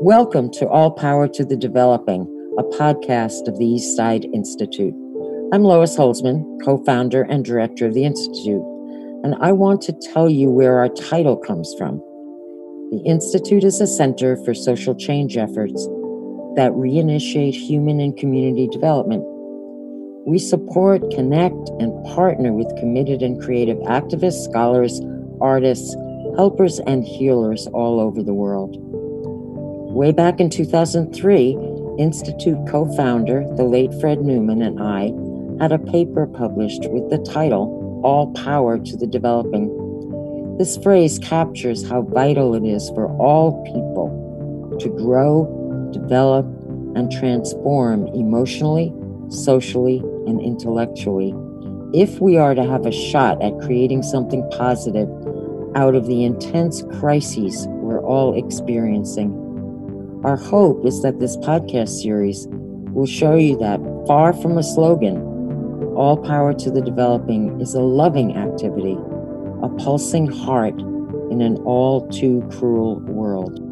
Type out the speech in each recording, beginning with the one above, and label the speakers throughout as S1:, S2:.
S1: Welcome to All Power to the Developing, a podcast of the Eastside Institute. I'm Lois Holzman, co founder and director of the Institute, and I want to tell you where our title comes from. The Institute is a center for social change efforts that reinitiate human and community development. We support, connect, and partner with committed and creative activists, scholars, artists, helpers, and healers all over the world. Way back in 2003, Institute co founder, the late Fred Newman, and I had a paper published with the title All Power to the Developing. This phrase captures how vital it is for all people to grow, develop, and transform emotionally, socially, and intellectually if we are to have a shot at creating something positive out of the intense crises we're all experiencing. Our hope is that this podcast series will show you that far from a slogan, all power to the developing is a loving activity, a pulsing heart in an all too cruel world.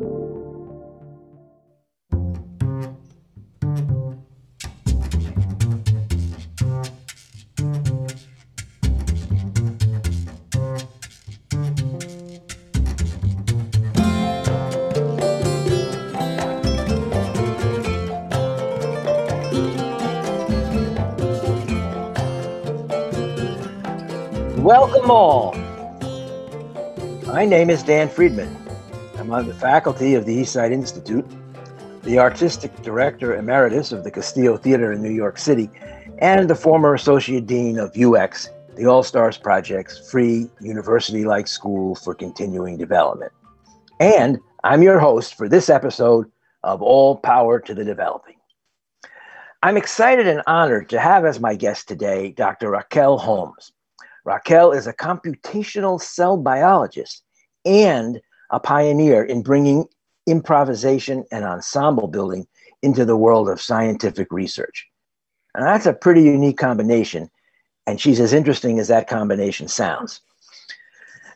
S2: Welcome all. My name is Dan Friedman. I'm on the faculty of the Eastside Institute, the artistic director emeritus of the Castillo Theater in New York City, and the former associate dean of UX, the All Stars Project's free university like school for continuing development. And I'm your host for this episode of All Power to the Developing. I'm excited and honored to have as my guest today Dr. Raquel Holmes. Raquel is a computational cell biologist and a pioneer in bringing improvisation and ensemble building into the world of scientific research. And that's a pretty unique combination, and she's as interesting as that combination sounds.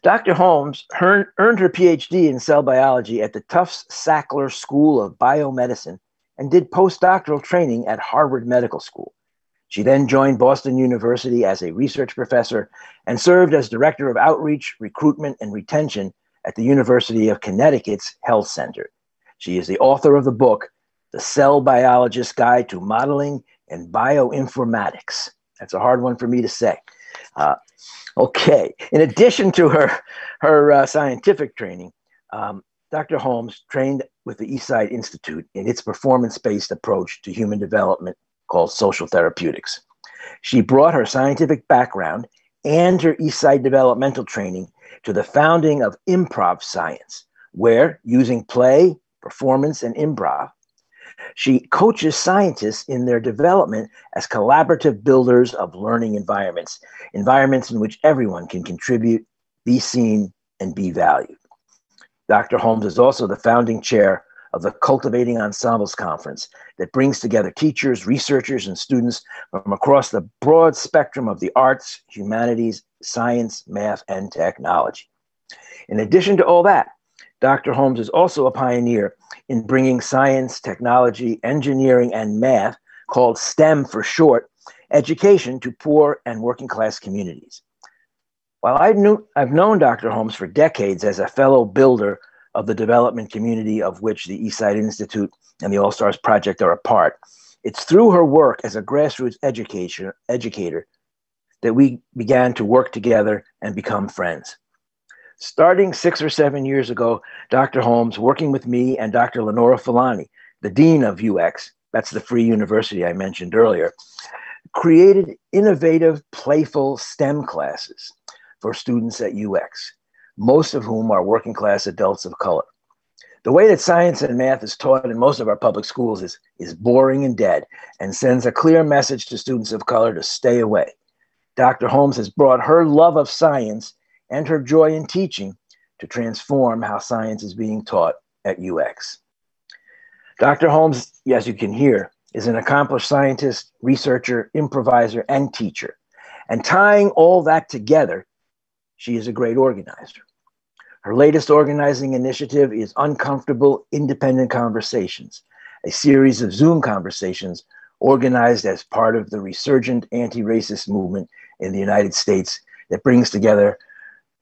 S2: Dr. Holmes earned her PhD in cell biology at the Tufts Sackler School of Biomedicine and did postdoctoral training at Harvard Medical School. She then joined Boston University as a research professor and served as director of outreach, recruitment, and retention at the University of Connecticut's Health Center. She is the author of the book, The Cell Biologist's Guide to Modeling and Bioinformatics. That's a hard one for me to say. Uh, okay. In addition to her, her uh, scientific training, um, Dr. Holmes trained with the Eastside Institute in its performance based approach to human development called Social Therapeutics. She brought her scientific background and her Eastside developmental training to the founding of Improv Science, where, using play, performance, and improv, she coaches scientists in their development as collaborative builders of learning environments, environments in which everyone can contribute, be seen, and be valued. Dr. Holmes is also the founding chair of the Cultivating Ensembles Conference that brings together teachers, researchers, and students from across the broad spectrum of the arts, humanities, science, math, and technology. In addition to all that, Dr. Holmes is also a pioneer in bringing science, technology, engineering, and math, called STEM for short, education to poor and working class communities. While I knew, I've known Dr. Holmes for decades as a fellow builder of the development community of which the Eastside Institute and the All Stars Project are a part. It's through her work as a grassroots education, educator that we began to work together and become friends. Starting six or seven years ago, Dr. Holmes, working with me and Dr. Lenora Fulani, the Dean of UX, that's the free university I mentioned earlier, created innovative, playful STEM classes for students at UX most of whom are working class adults of color. The way that science and math is taught in most of our public schools is, is boring and dead and sends a clear message to students of color to stay away. Dr. Holmes has brought her love of science and her joy in teaching to transform how science is being taught at UX. Dr. Holmes, as you can hear, is an accomplished scientist, researcher, improviser, and teacher. And tying all that together, she is a great organizer. Her latest organizing initiative is Uncomfortable Independent Conversations, a series of Zoom conversations organized as part of the resurgent anti racist movement in the United States that brings together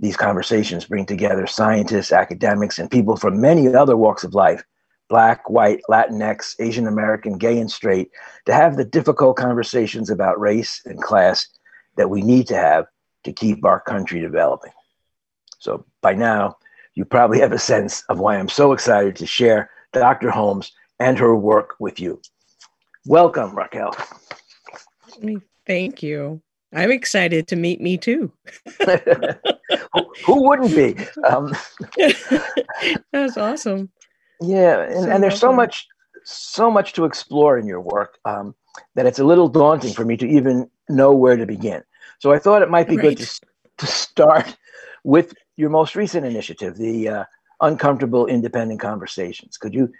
S2: these conversations, bring together scientists, academics, and people from many other walks of life Black, white, Latinx, Asian American, gay, and straight to have the difficult conversations about race and class that we need to have to keep our country developing. So by now, you probably have a sense of why I'm so excited to share Dr. Holmes and her work with you. Welcome, Raquel.
S3: Thank you. I'm excited to meet me too.
S2: who, who, wouldn't be? Um,
S3: That's awesome.
S2: Yeah, and, so and there's so much, so much to explore in your work um, that it's a little daunting for me to even know where to begin. So I thought it might be right. good to, to start with your most recent initiative, the uh, Uncomfortable Independent Conversations. Could you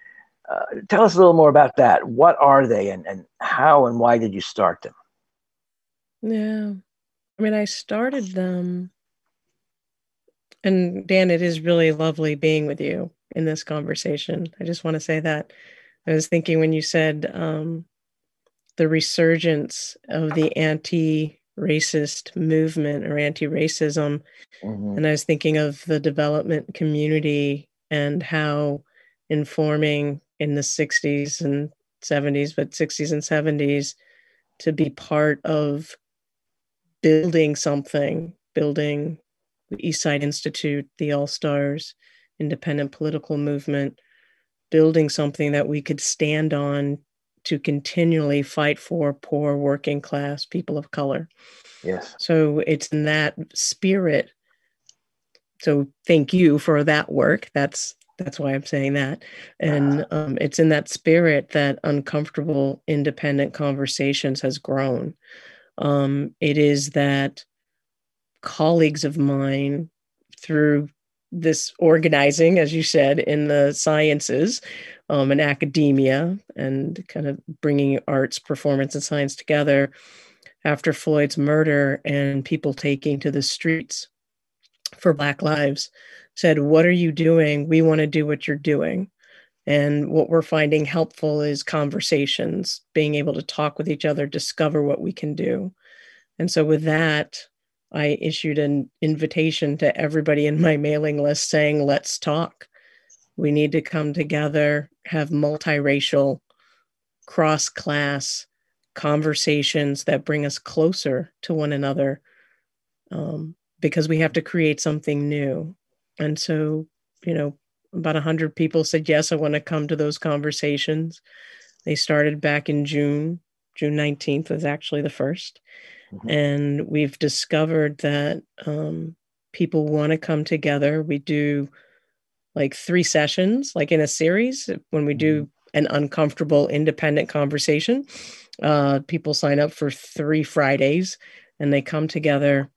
S2: uh, tell us a little more about that? What are they, and, and how and why did you start them?
S3: Yeah, I mean, I started them, and Dan, it is really lovely being with you in this conversation. I just want to say that. I was thinking when you said um, the resurgence of the anti racist movement or anti racism, mm-hmm. and I was thinking of the development community and how informing in the 60s and 70s, but 60s and 70s to be part of building something, building the East Side Institute, the All Stars, independent political movement, building something that we could stand on to continually fight for poor working class people of color.
S2: Yes.
S3: So it's in that spirit. So thank you for that work. That's that's why I'm saying that. And ah. um, it's in that spirit that uncomfortable independent conversations has grown. Um, it is that colleagues of mine through this organizing, as you said, in the sciences um, and academia and kind of bringing arts, performance, and science together after Floyd's murder and people taking to the streets for Black lives said, What are you doing? We want to do what you're doing. And what we're finding helpful is conversations, being able to talk with each other, discover what we can do. And so, with that, I issued an invitation to everybody in my mailing list saying, let's talk. We need to come together, have multiracial, cross class conversations that bring us closer to one another um, because we have to create something new. And so, you know, about 100 people said, yes, I want to come to those conversations. They started back in June. June 19th was actually the first. Mm-hmm. And we've discovered that um, people want to come together. We do like three sessions, like in a series. When we do mm-hmm. an uncomfortable independent conversation, uh, people sign up for three Fridays and they come together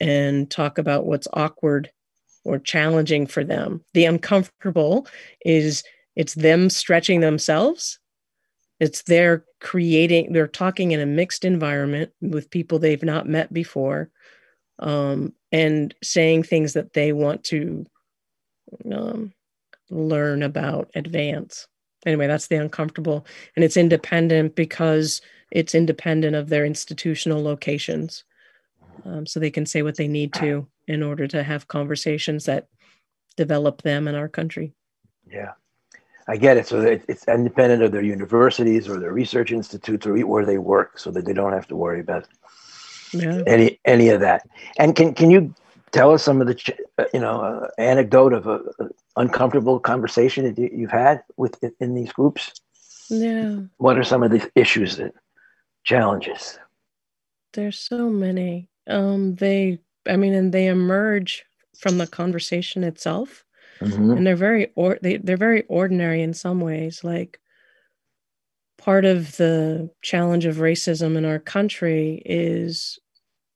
S3: and talk about what's awkward or challenging for them. The uncomfortable is it's them stretching themselves it's they're creating, they're talking in a mixed environment with people they've not met before um, and saying things that they want to um, learn about, advance. Anyway, that's the uncomfortable. And it's independent because it's independent of their institutional locations. Um, so they can say what they need to in order to have conversations that develop them in our country.
S2: Yeah. I get it. So it's independent of their universities or their research institutes or where they work, so that they don't have to worry about yeah. any any of that. And can can you tell us some of the uh, you know uh, anecdote of a, a, uncomfortable conversation that you've had with in these groups?
S3: Yeah.
S2: What are some of the issues that challenges?
S3: There's so many. Um, they, I mean, and they emerge from the conversation itself mm-hmm. and they're very or they, they're very ordinary in some ways like part of the challenge of racism in our country is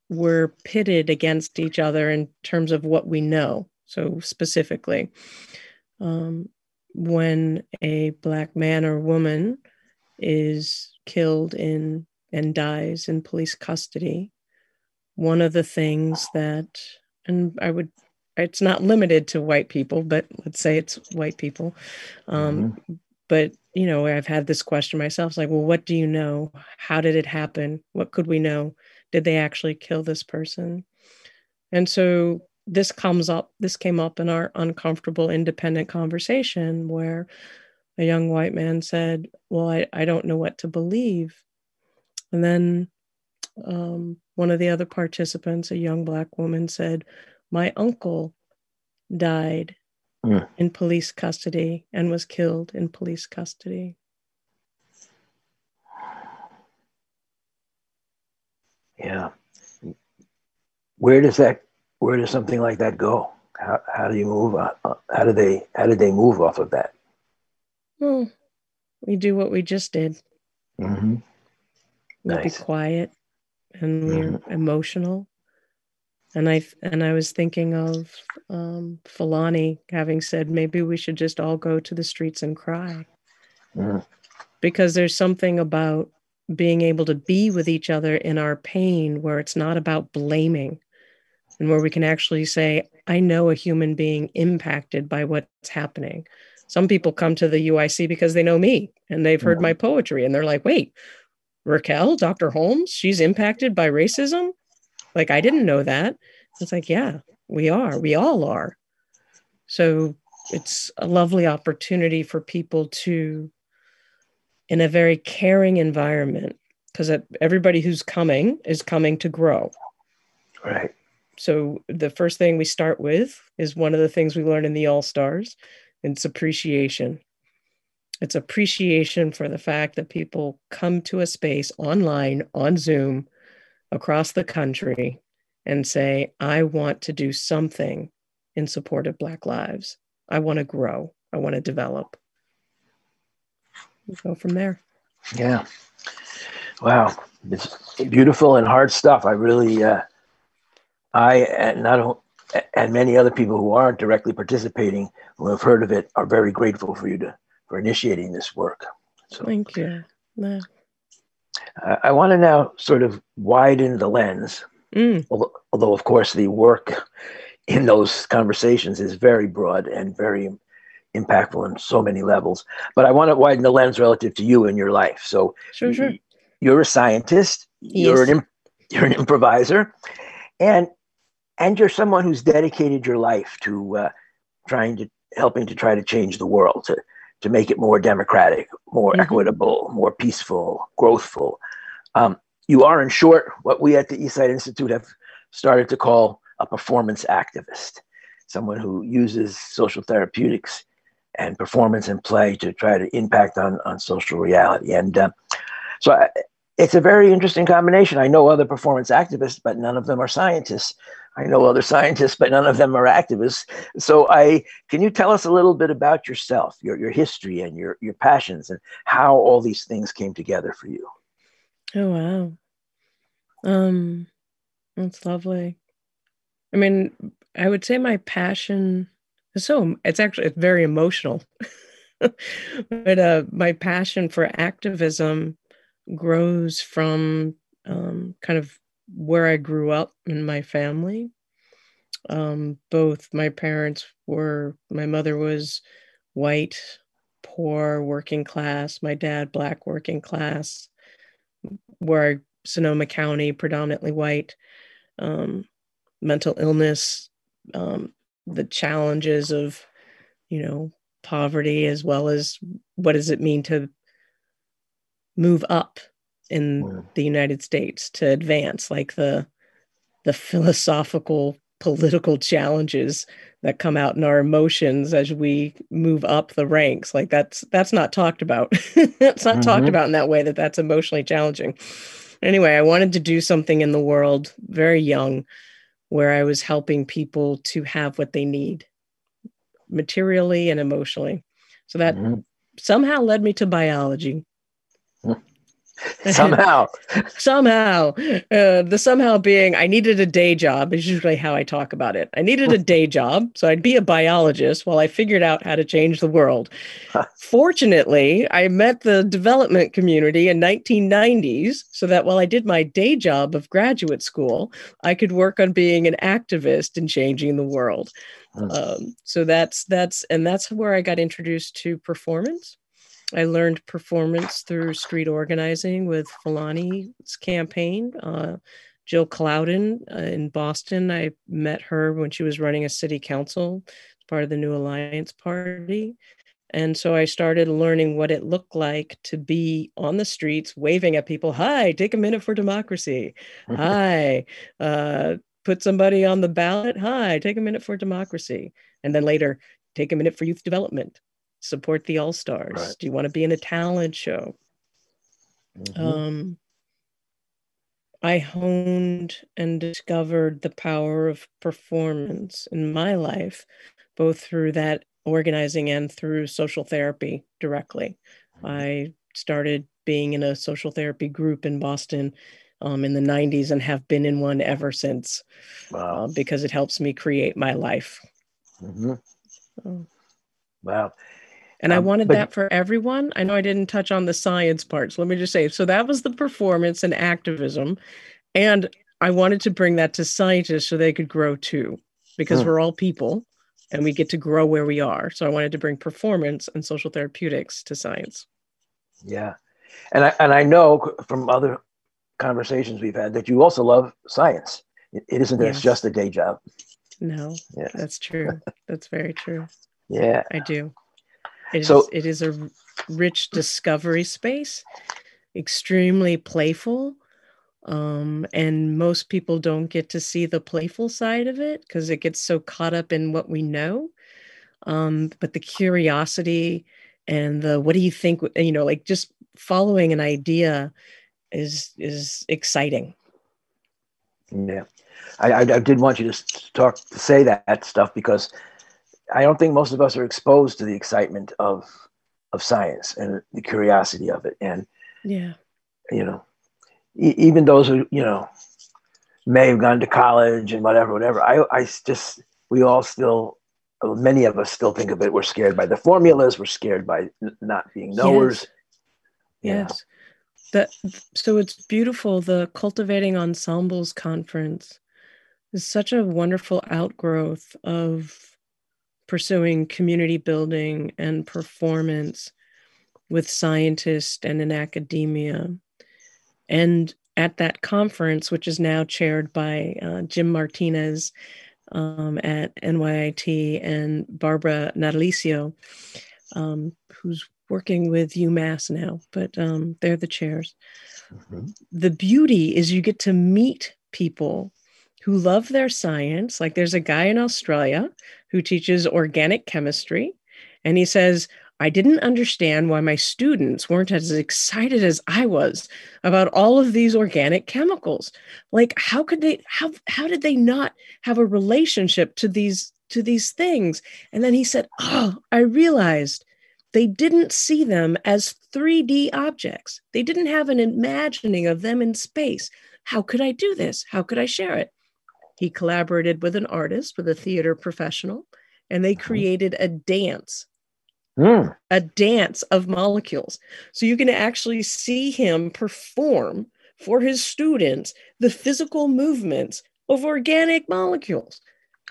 S3: we're pitted against each other in terms of what we know so specifically um, when a black man or woman is killed in and dies in police custody one of the things that and i would It's not limited to white people, but let's say it's white people. Um, mm-hmm. But you know, I've had this question myself. It's like, well, what do you know? How did it happen? What could we know? Did they actually kill this person? And so this comes up, this came up in our uncomfortable independent conversation where a young white man said, Well, I, I don't know what to believe. And then um, one of the other participants, a young black woman, said, My uncle died mm. in police custody and was killed in police custody.
S2: Yeah. Where does that where does something like that go? How, how do you move? Uh, how do they how did they move off of that?
S3: Well, we do what we just did. Mm-hmm. We nice. be quiet, and we're mm-hmm. emotional. And I and I was thinking of um, Fulani having said maybe we should just all go to the streets and cry, mm. because there's something about being able to be with each other in our pain where it's not about blaming and where we can actually say, I know a human being impacted by what's happening. Some people come to the UIC because they know me and they've heard my mm-hmm. poetry and they're like, wait, Raquel, Dr. Holmes, she's impacted by racism? Like, I didn't know that. It's like, yeah, we are. We all are. So it's a lovely opportunity for people to, in a very caring environment, because everybody who's coming is coming to grow.
S2: Right.
S3: So the first thing we start with is one of the things we learn in the All Stars. It's appreciation. It's appreciation for the fact that people come to a space online on Zoom across the country and say, I want to do something in support of Black lives. I want to grow. I want to develop. We go from there.
S2: Yeah. Wow. It's beautiful and hard stuff. I really, uh, I and not and many other people who aren't directly participating who have heard of it are very grateful for you to for initiating this work.
S3: So thank you.
S2: I, I want to now sort of widen the lens, mm. although, although of course the work in those conversations is very broad and very impactful on so many levels. But I want to widen the lens relative to you and your life. So
S3: sure, sure.
S2: you're a scientist. Yes. You're an you're an improviser, and and you're someone who's dedicated your life to uh, trying to helping to try to change the world to to make it more democratic, more mm-hmm. equitable, more peaceful, growthful. Um, you are, in short, what we at the Eastside Institute have started to call a performance activist, someone who uses social therapeutics and performance and play to try to impact on, on social reality. And uh, so I, it's a very interesting combination. I know other performance activists, but none of them are scientists. I know other scientists, but none of them are activists. So I can you tell us a little bit about yourself, your your history and your your passions and how all these things came together for you?
S3: Oh wow. Um that's lovely. I mean, I would say my passion is so it's actually it's very emotional. but uh my passion for activism grows from um, kind of where I grew up in my family. Um, both my parents were, my mother was white, poor, working class, my dad, black, working class, where I, Sonoma County, predominantly white, um, mental illness, um, the challenges of, you know, poverty, as well as what does it mean to move up in the United States to advance, like the the philosophical political challenges that come out in our emotions as we move up the ranks. Like that's that's not talked about. It's not mm-hmm. talked about in that way that that's emotionally challenging. Anyway i wanted to do something in the world very young where i was helping people to have what they need materially and emotionally. So that mm-hmm. somehow led me to biology
S2: somehow.
S3: somehow. Uh, the somehow being I needed a day job is usually how I talk about it. I needed a day job, so I'd be a biologist while I figured out how to change the world. Fortunately, I met the development community in 1990s so that while I did my day job of graduate school, I could work on being an activist and changing the world. Um, so that's that's and that's where I got introduced to performance I learned performance through street organizing with Fulani's campaign. Uh, Jill Clouden uh, in Boston, I met her when she was running a city council as part of the New Alliance Party. And so I started learning what it looked like to be on the streets waving at people. Hi, take a minute for democracy. Hi, uh, put somebody on the ballot. Hi, take a minute for democracy. And then later, take a minute for youth development support the all stars right. do you want to be in a talent show mm-hmm. um, i honed and discovered the power of performance in my life both through that organizing and through social therapy directly mm-hmm. i started being in a social therapy group in boston um, in the 90s and have been in one ever since wow. uh, because it helps me create my life
S2: mm-hmm. so. wow
S3: and um, I wanted but, that for everyone. I know I didn't touch on the science part. So let me just say so that was the performance and activism. And I wanted to bring that to scientists so they could grow too, because hmm. we're all people and we get to grow where we are. So I wanted to bring performance and social therapeutics to science.
S2: Yeah. And I, and I know from other conversations we've had that you also love science. It, it isn't that yes. it's just a day job.
S3: No, yeah. that's true. That's very true.
S2: Yeah.
S3: I do. It so is, it is a rich discovery space, extremely playful. Um, and most people don't get to see the playful side of it because it gets so caught up in what we know. Um, but the curiosity and the what do you think, you know, like just following an idea is is exciting.
S2: Yeah. I, I, I did want you to talk to say that stuff because I don't think most of us are exposed to the excitement of of science and the curiosity of it. And
S3: yeah,
S2: you know, e- even those who you know may have gone to college and whatever, whatever. I I just we all still many of us still think of it. We're scared by the formulas. We're scared by not being knowers.
S3: Yes. yes. That so it's beautiful. The cultivating ensembles conference is such a wonderful outgrowth of pursuing community building and performance with scientists and in academia. And at that conference, which is now chaired by uh, Jim Martinez um, at NYIT and Barbara Natalicio, um, who's working with UMass now, but um, they're the chairs. Mm-hmm. The beauty is you get to meet people who love their science. Like there's a guy in Australia who teaches organic chemistry, and he says, I didn't understand why my students weren't as excited as I was about all of these organic chemicals. Like how could they how how did they not have a relationship to these to these things? And then he said, "Oh, I realized they didn't see them as 3D objects. They didn't have an imagining of them in space. How could I do this? How could I share it? He collaborated with an artist, with a theater professional, and they mm-hmm. created a dance, mm. a dance of molecules. So you can actually see him perform for his students the physical movements of organic molecules.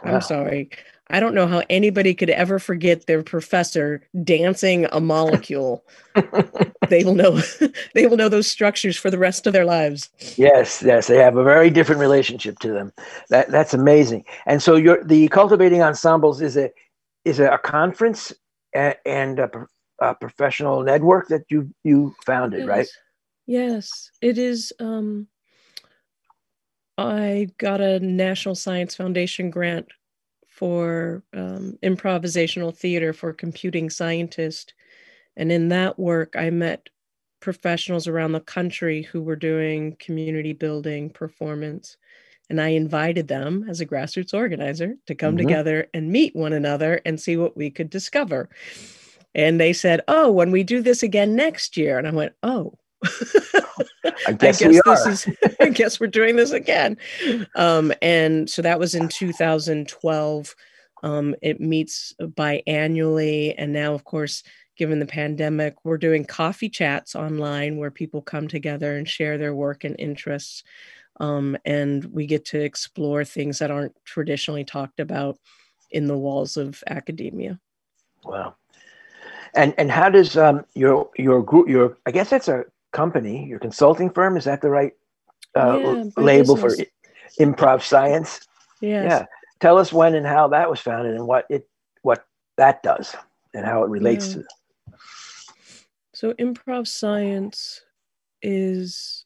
S3: Wow. I'm sorry. I don't know how anybody could ever forget their professor dancing a molecule. they will know they will know those structures for the rest of their lives.
S2: Yes, yes, they have a very different relationship to them. That that's amazing. And so your the cultivating ensembles is a is a, a conference and, and a, a, professional network that you you founded,
S3: yes.
S2: right?
S3: Yes, it is um I got a National Science Foundation grant for um, improvisational theater for computing scientists. And in that work, I met professionals around the country who were doing community building performance. And I invited them as a grassroots organizer to come mm-hmm. together and meet one another and see what we could discover. And they said, Oh, when we do this again next year. And I went, Oh,
S2: I guess, I guess this is.
S3: I guess we're doing this again. Um, and so that was in 2012. Um, it meets biannually, and now, of course, given the pandemic, we're doing coffee chats online where people come together and share their work and interests. Um, and we get to explore things that aren't traditionally talked about in the walls of academia.
S2: Wow. And and how does um, your your group your I guess that's a company your consulting firm is that the right uh, yeah, label business. for improv science?
S3: Yes. Yeah.
S2: Tell us when and how that was founded and what it what that does and how it relates yeah. to.
S3: So improv science is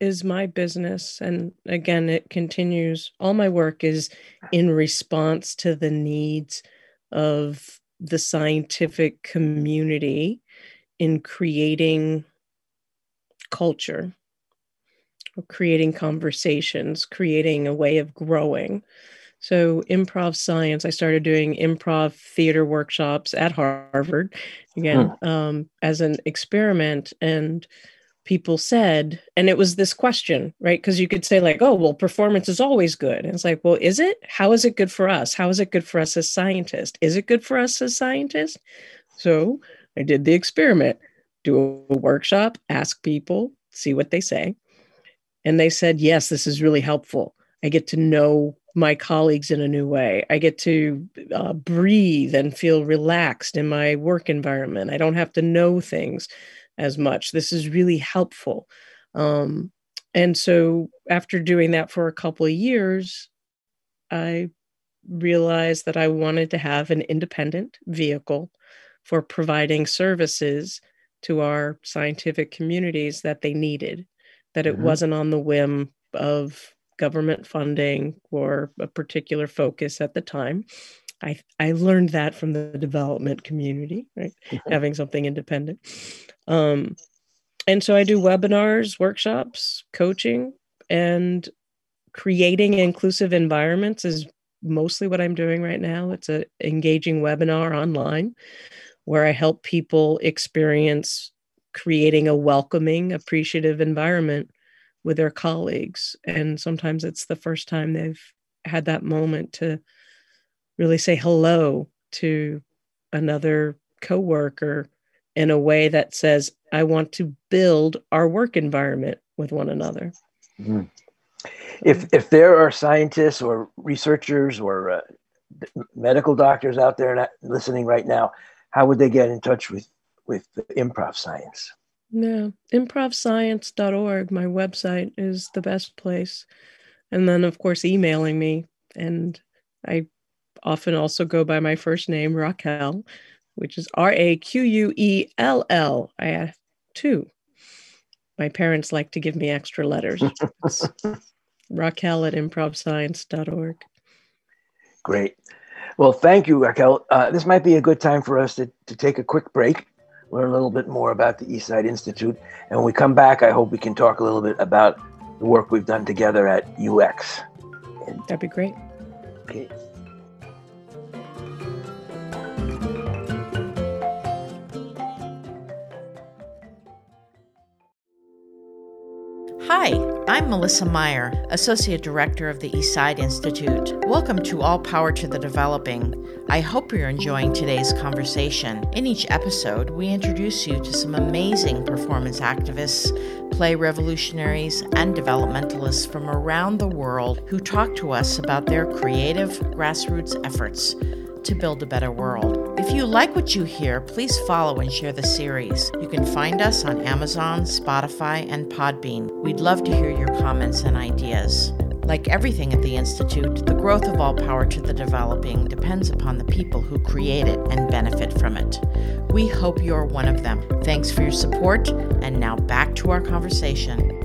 S3: is my business and again it continues all my work is in response to the needs of the scientific community in creating culture creating conversations creating a way of growing. So improv science i started doing improv theater workshops at harvard again hmm. um, as an experiment and people said and it was this question right? Because you could say like oh well performance is always good. And it's like well is it? How is it good for us? How is it good for us as scientists? Is it good for us as scientists? So i did the experiment do a workshop ask people see what they say and they said yes this is really helpful i get to know my colleagues in a new way i get to uh, breathe and feel relaxed in my work environment i don't have to know things as much. This is really helpful. Um, and so after doing that for a couple of years, I realized that I wanted to have an independent vehicle for providing services to our scientific communities that they needed, that it mm-hmm. wasn't on the whim of government funding or a particular focus at the time. I, I learned that from the development community, right? Mm-hmm. Having something independent. Um, and so I do webinars, workshops, coaching, and creating inclusive environments is mostly what I'm doing right now. It's a engaging webinar online where I help people experience creating a welcoming, appreciative environment with their colleagues. And sometimes it's the first time they've had that moment to really say hello to another coworker in a way that says, I want to build our work environment with one another.
S2: Mm-hmm. If, if there are scientists or researchers or uh, medical doctors out there listening right now, how would they get in touch with, with improv science?
S3: Yeah, improvscience.org, my website, is the best place. And then, of course, emailing me. And I often also go by my first name, Raquel, which is R A Q U E L L. I have two. My parents like to give me extra letters. Raquel at improvscience.org.
S2: Great. Well, thank you, Raquel. Uh, this might be a good time for us to, to take a quick break, learn a little bit more about the Eastside Institute. And when we come back, I hope we can talk a little bit about the work we've done together at UX.
S3: That'd be great.
S2: Okay.
S4: I'm Melissa Meyer, Associate Director of the Eastside Institute. Welcome to All Power to the Developing. I hope you're enjoying today's conversation. In each episode, we introduce you to some amazing performance activists, play revolutionaries, and developmentalists from around the world who talk to us about their creative grassroots efforts to build a better world. Like what you hear, please follow and share the series. You can find us on Amazon, Spotify, and Podbean. We'd love to hear your comments and ideas. Like everything at the Institute, the growth of all power to the developing depends upon the people who create it and benefit from it. We hope you're one of them. Thanks for your support, and now back to our conversation.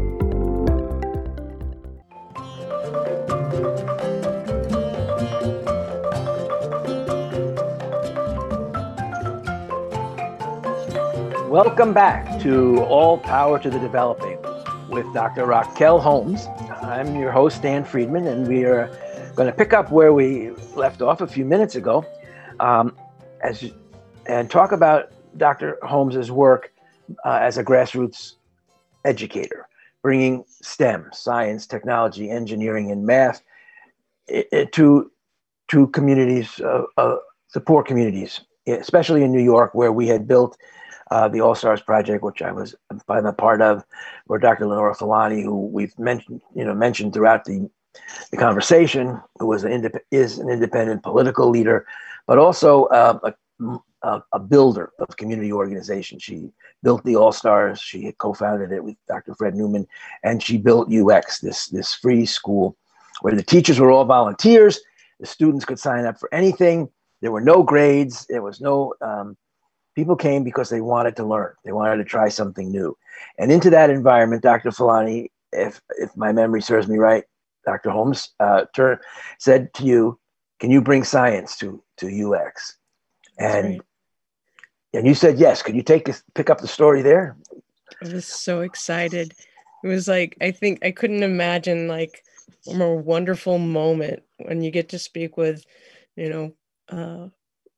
S2: Welcome back to All Power to the Developing with Dr. Raquel Holmes. I'm your host, Dan Friedman, and we are going to pick up where we left off a few minutes ago um, as, and talk about Dr. Holmes's work uh, as a grassroots educator, bringing STEM, science, technology, engineering, and math to to communities, uh, uh, the poor communities, especially in New York, where we had built uh, the All Stars Project, which I was I'm a part of, where Dr. Lenora Fulani, who we've mentioned, you know, mentioned throughout the the conversation, who was an indep- is an independent political leader, but also uh, a, a, a, builder of community organization. She built the All Stars. She co-founded it with Dr. Fred Newman, and she built UX, this this free school where the teachers were all volunteers. The students could sign up for anything. There were no grades. There was no um, people came because they wanted to learn. They wanted to try something new, and into that environment, Dr. Fulani, if if my memory serves me right, Dr. Holmes uh, turn, said to you, "Can you bring science to to UX?" And right. and you said yes. Could you take pick up the story there?
S3: I was so excited. It was like I think I couldn't imagine like a more wonderful moment when you get to speak with, you know, uh,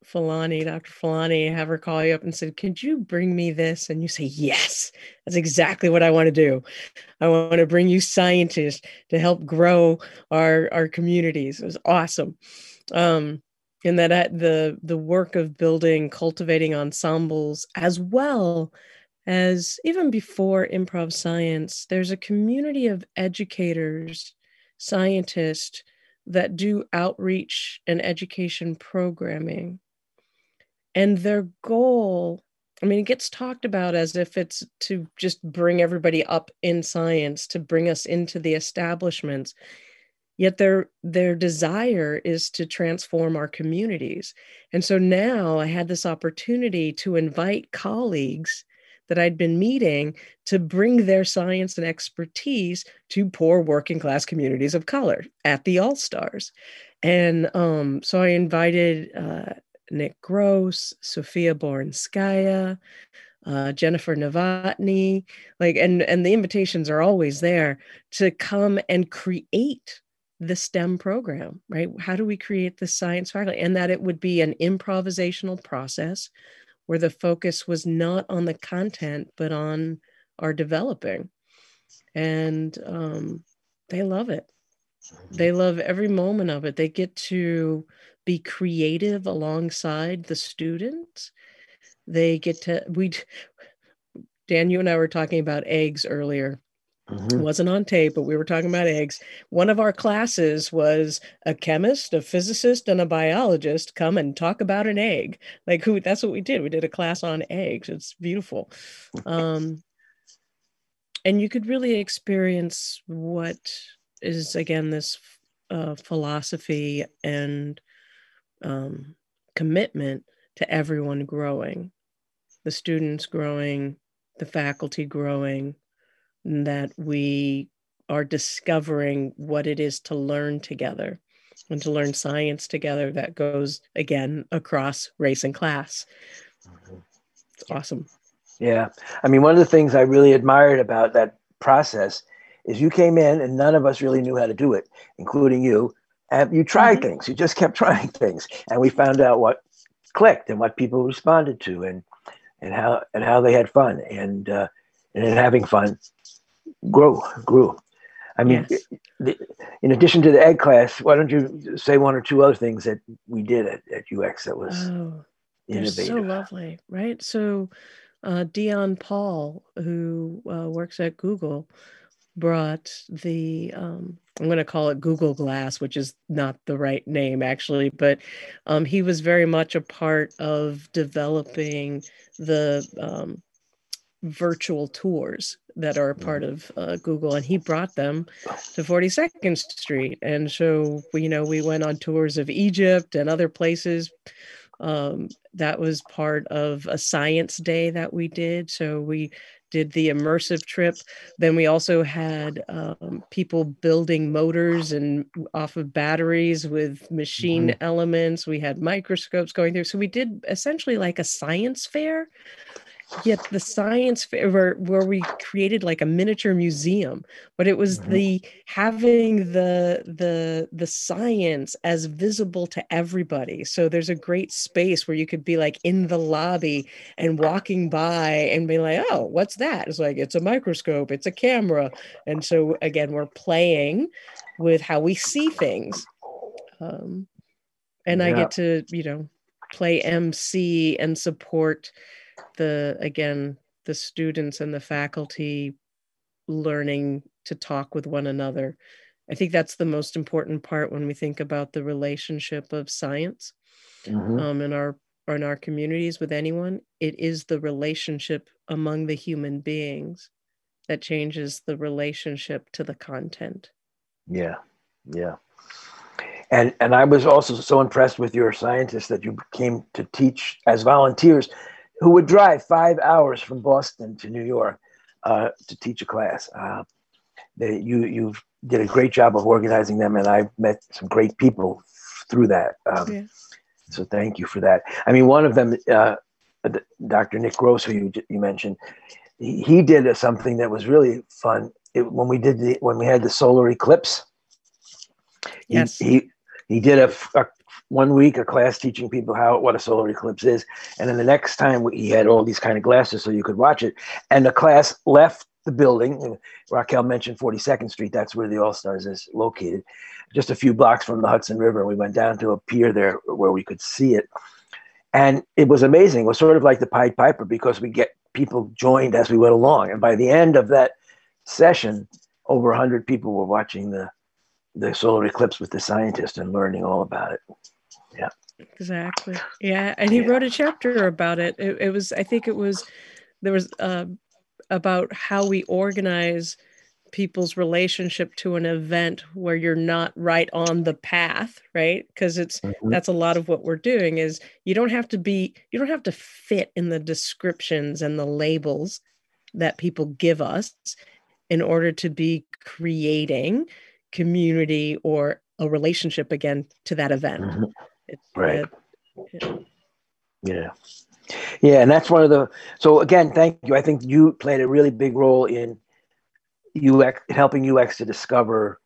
S3: Fulani, Dr. Fulani, have her call you up and said, Could you bring me this? And you say, Yes, that's exactly what I want to do. I want to bring you scientists to help grow our, our communities. It was awesome. Um, and that at the the work of building, cultivating ensembles, as well as even before improv science, there's a community of educators, scientists that do outreach and education programming and their goal i mean it gets talked about as if it's to just bring everybody up in science to bring us into the establishments yet their their desire is to transform our communities and so now i had this opportunity to invite colleagues that I'd been meeting to bring their science and expertise to poor working class communities of color at the All Stars. And um, so I invited uh, Nick Gross, Sophia Borinskaya, uh, Jennifer Novotny, like, and and the invitations are always there to come and create the STEM program, right? How do we create the science faculty? And that it would be an improvisational process where the focus was not on the content, but on our developing. And um, they love it. They love every moment of it. They get to be creative alongside the students. They get to we Dan, you and I were talking about eggs earlier. Mm-hmm. It wasn't on tape, but we were talking about eggs. One of our classes was a chemist, a physicist, and a biologist come and talk about an egg. Like who that's what we did. We did a class on eggs. It's beautiful. Um, and you could really experience what is again this uh, philosophy and um, commitment to everyone growing, the students growing, the faculty growing, that we are discovering what it is to learn together and to learn science together that goes again across race and class. It's awesome.
S2: Yeah. I mean, one of the things I really admired about that process is you came in and none of us really knew how to do it, including you and you tried mm-hmm. things. You just kept trying things. And we found out what clicked and what people responded to and and how and how they had fun. And uh, and having fun grew grew. I mean yes. the, in addition to the egg class why don't you say one or two other things that we did at, at ux that was oh, innovative
S3: so lovely right? So uh, dion paul who uh, works at google brought the um, I'm going to call it Google Glass, which is not the right name actually, but um, he was very much a part of developing the um, virtual tours that are a part of uh, Google, and he brought them to 42nd Street. And so, you know, we went on tours of Egypt and other places. Um, that was part of a science day that we did. So we did the immersive trip. Then we also had um, people building motors and off of batteries with machine mm-hmm. elements. We had microscopes going through. So we did essentially like a science fair. Yet the science fair where, where we created like a miniature museum but it was mm-hmm. the having the the the science as visible to everybody so there's a great space where you could be like in the lobby and walking by and be like oh what's that it's like it's a microscope it's a camera and so again we're playing with how we see things um, and yeah. i get to you know play mc and support the again the students and the faculty learning to talk with one another. I think that's the most important part when we think about the relationship of science mm-hmm. um, in our in our communities with anyone. It is the relationship among the human beings that changes the relationship to the content.
S2: Yeah yeah. And and i was also so impressed with your scientists that you came to teach as volunteers who would drive five hours from Boston to New York uh, to teach a class. Uh, they, you you did a great job of organizing them, and I met some great people through that. Um, yeah. So thank you for that. I mean, one of them, uh, Dr. Nick Gross, who you, you mentioned, he, he did a, something that was really fun. It, when we did the when we had the solar eclipse.
S3: Yes.
S2: He, he, he did a, a, one week a class teaching people how what a solar eclipse is, and then the next time he had all these kind of glasses so you could watch it. And the class left the building. Raquel mentioned 42nd Street. That's where the All Stars is located, just a few blocks from the Hudson River. We went down to a pier there where we could see it, and it was amazing. It was sort of like the Pied Piper because we get people joined as we went along, and by the end of that session, over 100 people were watching the the solar eclipse with the scientist and learning all about it.
S3: Exactly. Yeah. And he yeah. wrote a chapter about it. it. it. was, I think it was, there was uh, about how we organize people's relationship to an event where you're not right on the path right because it's mm-hmm. that's a lot of what we're doing is you don't have to be you don't have to fit in the descriptions and the labels that people give us in order to be creating community or a relationship again to that event mm-hmm.
S2: It's right. yeah. yeah. Yeah, and that's one of the. So again, thank you. I think you played a really big role in UX, helping UX to discover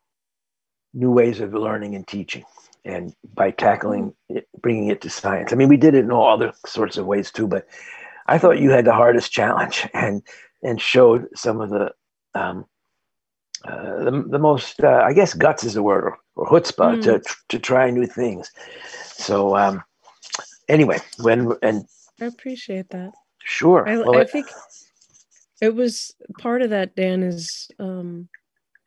S2: new ways of learning and teaching, and by tackling it, bringing it to science. I mean, we did it in all other sorts of ways too, but I thought you had the hardest challenge and and showed some of the um, uh, the, the most, uh, I guess, guts is the word, or, chutzpah mm. to to try new things. So, um, anyway, when and
S3: I appreciate that.
S2: Sure.
S3: I, well, I think it was part of that. Dan is um,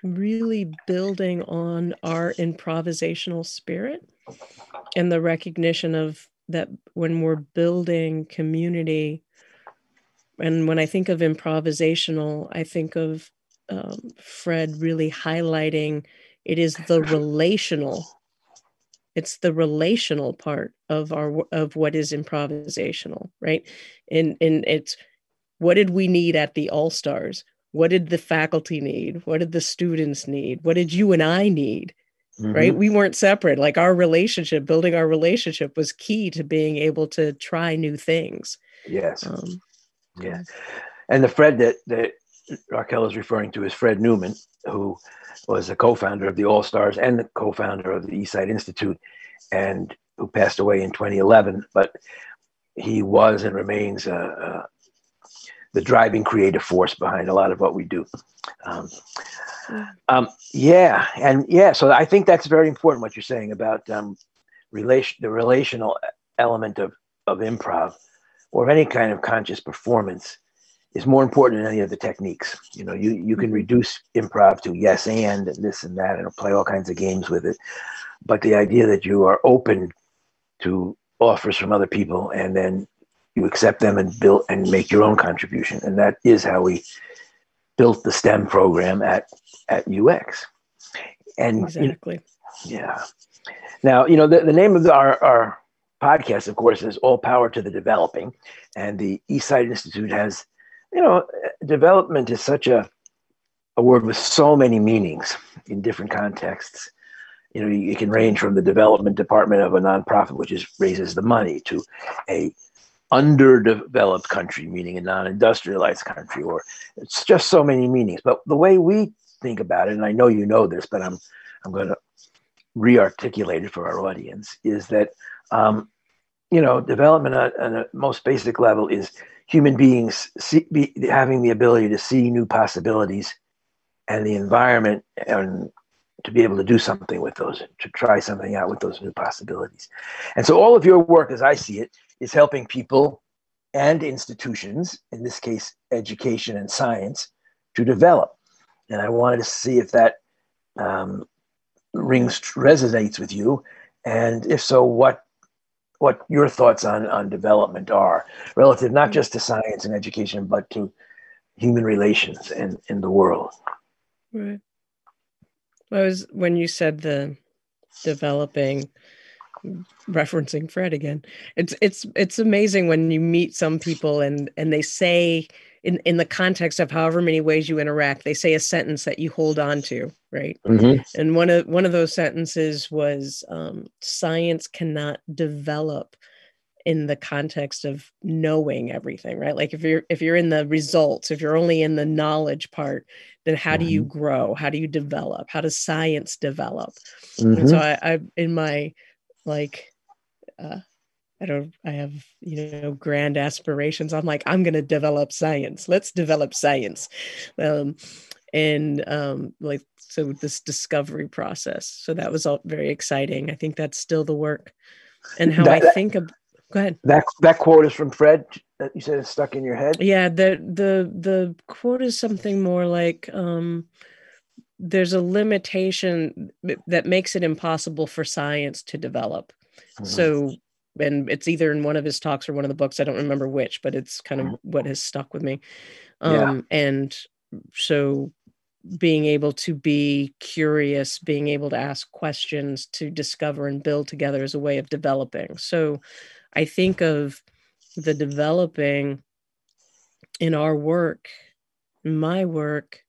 S3: really building on our improvisational spirit and the recognition of that when we're building community. And when I think of improvisational, I think of um, Fred really highlighting it is the relational it's the relational part of our of what is improvisational right? And and it's what did we need at the all stars what did the faculty need? What did the students need? What did you and i need mm-hmm. right? We weren't separate. Like our relationship building our relationship was key to being able to try new things.
S2: Yes. Um, yeah. And the fred that that Raquel is referring to is Fred Newman, who was a co-founder of the All Stars and the co-founder of the East Side Institute, and who passed away in 2011. But he was and remains uh, uh, the driving creative force behind a lot of what we do. Um, um, yeah, and yeah, so I think that's very important what you're saying about um, relation, the relational element of of improv or any kind of conscious performance is more important than any of the techniques. You know, you, you can mm-hmm. reduce improv to yes and, and this and that and play all kinds of games with it. But the idea that you are open to offers from other people and then you accept them and build and make your own contribution. And that is how we built the STEM program at at UX. And
S3: exactly.
S2: You yeah. Now, you know, the, the name of the, our, our podcast, of course, is All Power to the Developing. And the East Side Institute has you know, development is such a a word with so many meanings in different contexts. You know, it can range from the development department of a nonprofit, which is raises the money, to a underdeveloped country, meaning a non-industrialized country, or it's just so many meanings. But the way we think about it, and I know you know this, but I'm I'm going to re-articulate it for our audience, is that um, you know development at, at a most basic level is human beings see, be, having the ability to see new possibilities and the environment and to be able to do something with those, to try something out with those new possibilities. And so all of your work, as I see it, is helping people and institutions, in this case, education and science, to develop. And I wanted to see if that um, rings resonates with you, and if so, what what your thoughts on on development are relative not mm. just to science and education, but to human relations in in the world.
S3: Right. Well, was when you said the developing referencing Fred again. It's it's it's amazing when you meet some people and and they say in in the context of however many ways you interact, they say a sentence that you hold on to, right? Mm-hmm. And one of one of those sentences was um, science cannot develop in the context of knowing everything right like if you're if you're in the results if you're only in the knowledge part then how mm-hmm. do you mm-hmm. grow how do you develop how does science develop mm-hmm. and so I, I in my like uh I don't I have you know grand aspirations. I'm like I'm going to develop science. Let's develop science. Um and um like so this discovery process. So that was all very exciting. I think that's still the work and how that, I think of go ahead.
S2: That that quote is from Fred. You said it's stuck in your head.
S3: Yeah, the the the quote is something more like um, there's a limitation that makes it impossible for science to develop. Mm-hmm. So, and it's either in one of his talks or one of the books. I don't remember which, but it's kind of mm-hmm. what has stuck with me. Um, yeah. And so, being able to be curious, being able to ask questions, to discover and build together is a way of developing. So, I think of the developing in our work, my work,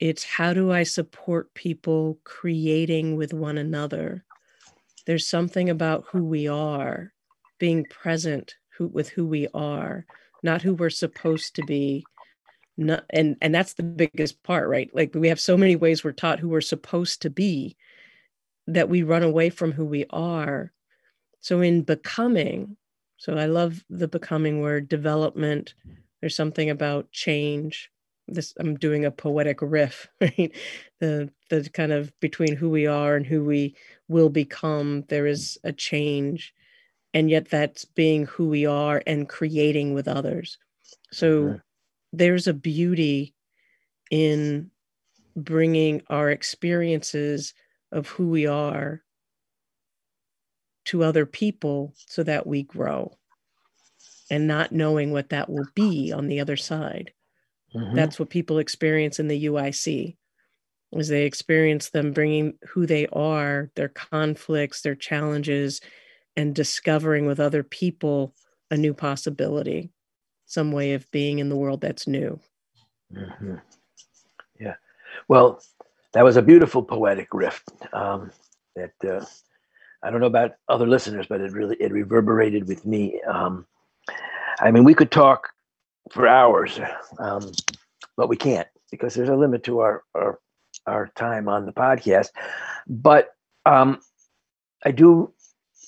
S3: it's how do I support people creating with one another? There's something about who we are, being present who, with who we are, not who we're supposed to be. Not, and and that's the biggest part, right? Like we have so many ways we're taught who we're supposed to be that we run away from who we are so in becoming, so I love the becoming word, development. There's something about change. This I'm doing a poetic riff, right? The the kind of between who we are and who we will become, there is a change. And yet that's being who we are and creating with others. So there's a beauty in bringing our experiences of who we are to other people so that we grow and not knowing what that will be on the other side. Mm-hmm. That's what people experience in the UIC is they experience them bringing who they are, their conflicts, their challenges, and discovering with other people a new possibility, some way of being in the world that's new.
S2: Mm-hmm. Yeah. Well, that was a beautiful poetic riff um, that uh, I don't know about other listeners, but it really it reverberated with me. Um, I mean, we could talk for hours, um, but we can't because there's a limit to our our, our time on the podcast. But um, I do,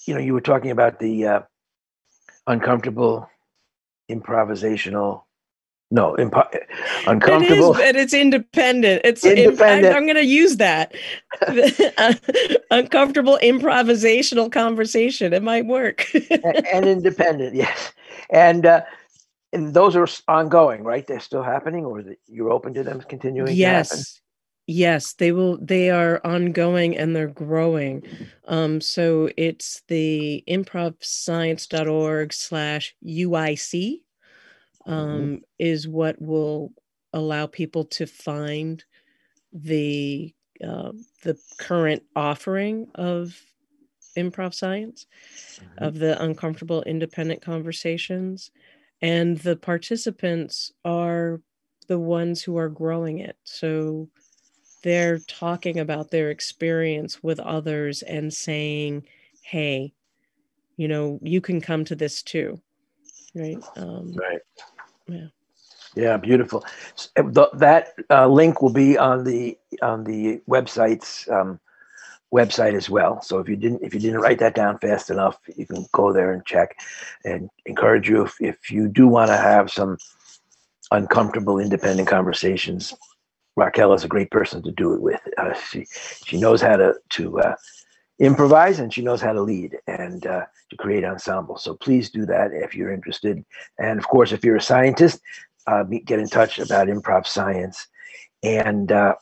S2: you know, you were talking about the uh, uncomfortable improvisational no, impo- uncomfortable.
S3: It is, and it's independent. It's independent. I, am going to use that. uncomfortable improvisational conversation. It might work.
S2: and, independent, yes. And uh, and those are ongoing, right? They're still happening, or you're open to them continuing?
S3: Yes. Yes, they will. They are ongoing and they're growing. Um, so it's the improvscience.org slash UIC Mm-hmm. um, mm-hmm. is what will allow people to find the uh, the current offering of improv science mm-hmm. of the uncomfortable independent conversations and the participants are the ones who are growing it so they're talking about their experience with others and saying hey you know you can come to this too right? Um,
S2: right.
S3: Yeah.
S2: Yeah, beautiful. The, that uh, link will be on the on the website's um, website as well. So if you didn't if you didn't write that down fast enough, you can go there and check. And encourage you if, if you do want to have some uncomfortable independent conversations, Raquel is a great person to do it with. Uh, she she knows how to to uh, improvise and she knows how to lead and uh, to create ensemble. So please do that if you're interested. And of course, if you're a scientist, uh, get in touch about improv science. And uh,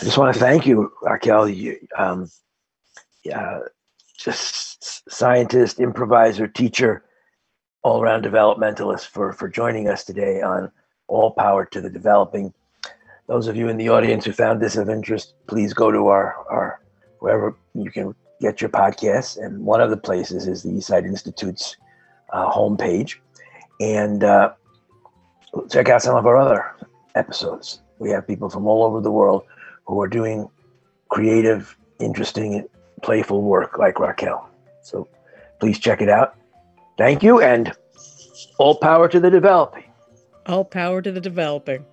S2: I just want to thank you, Raquel. You, um, just scientist, improviser, teacher, all around developmentalist for, for joining us today on All Power to the Developing. Those of you in the audience who found this of interest, please go to our, our wherever you can get your podcasts. And one of the places is the East Side Institute's uh, homepage. And uh, check out some of our other episodes. We have people from all over the world who are doing creative, interesting, playful work like Raquel. So please check it out. Thank you, and all power to the developing.
S3: All power to the developing.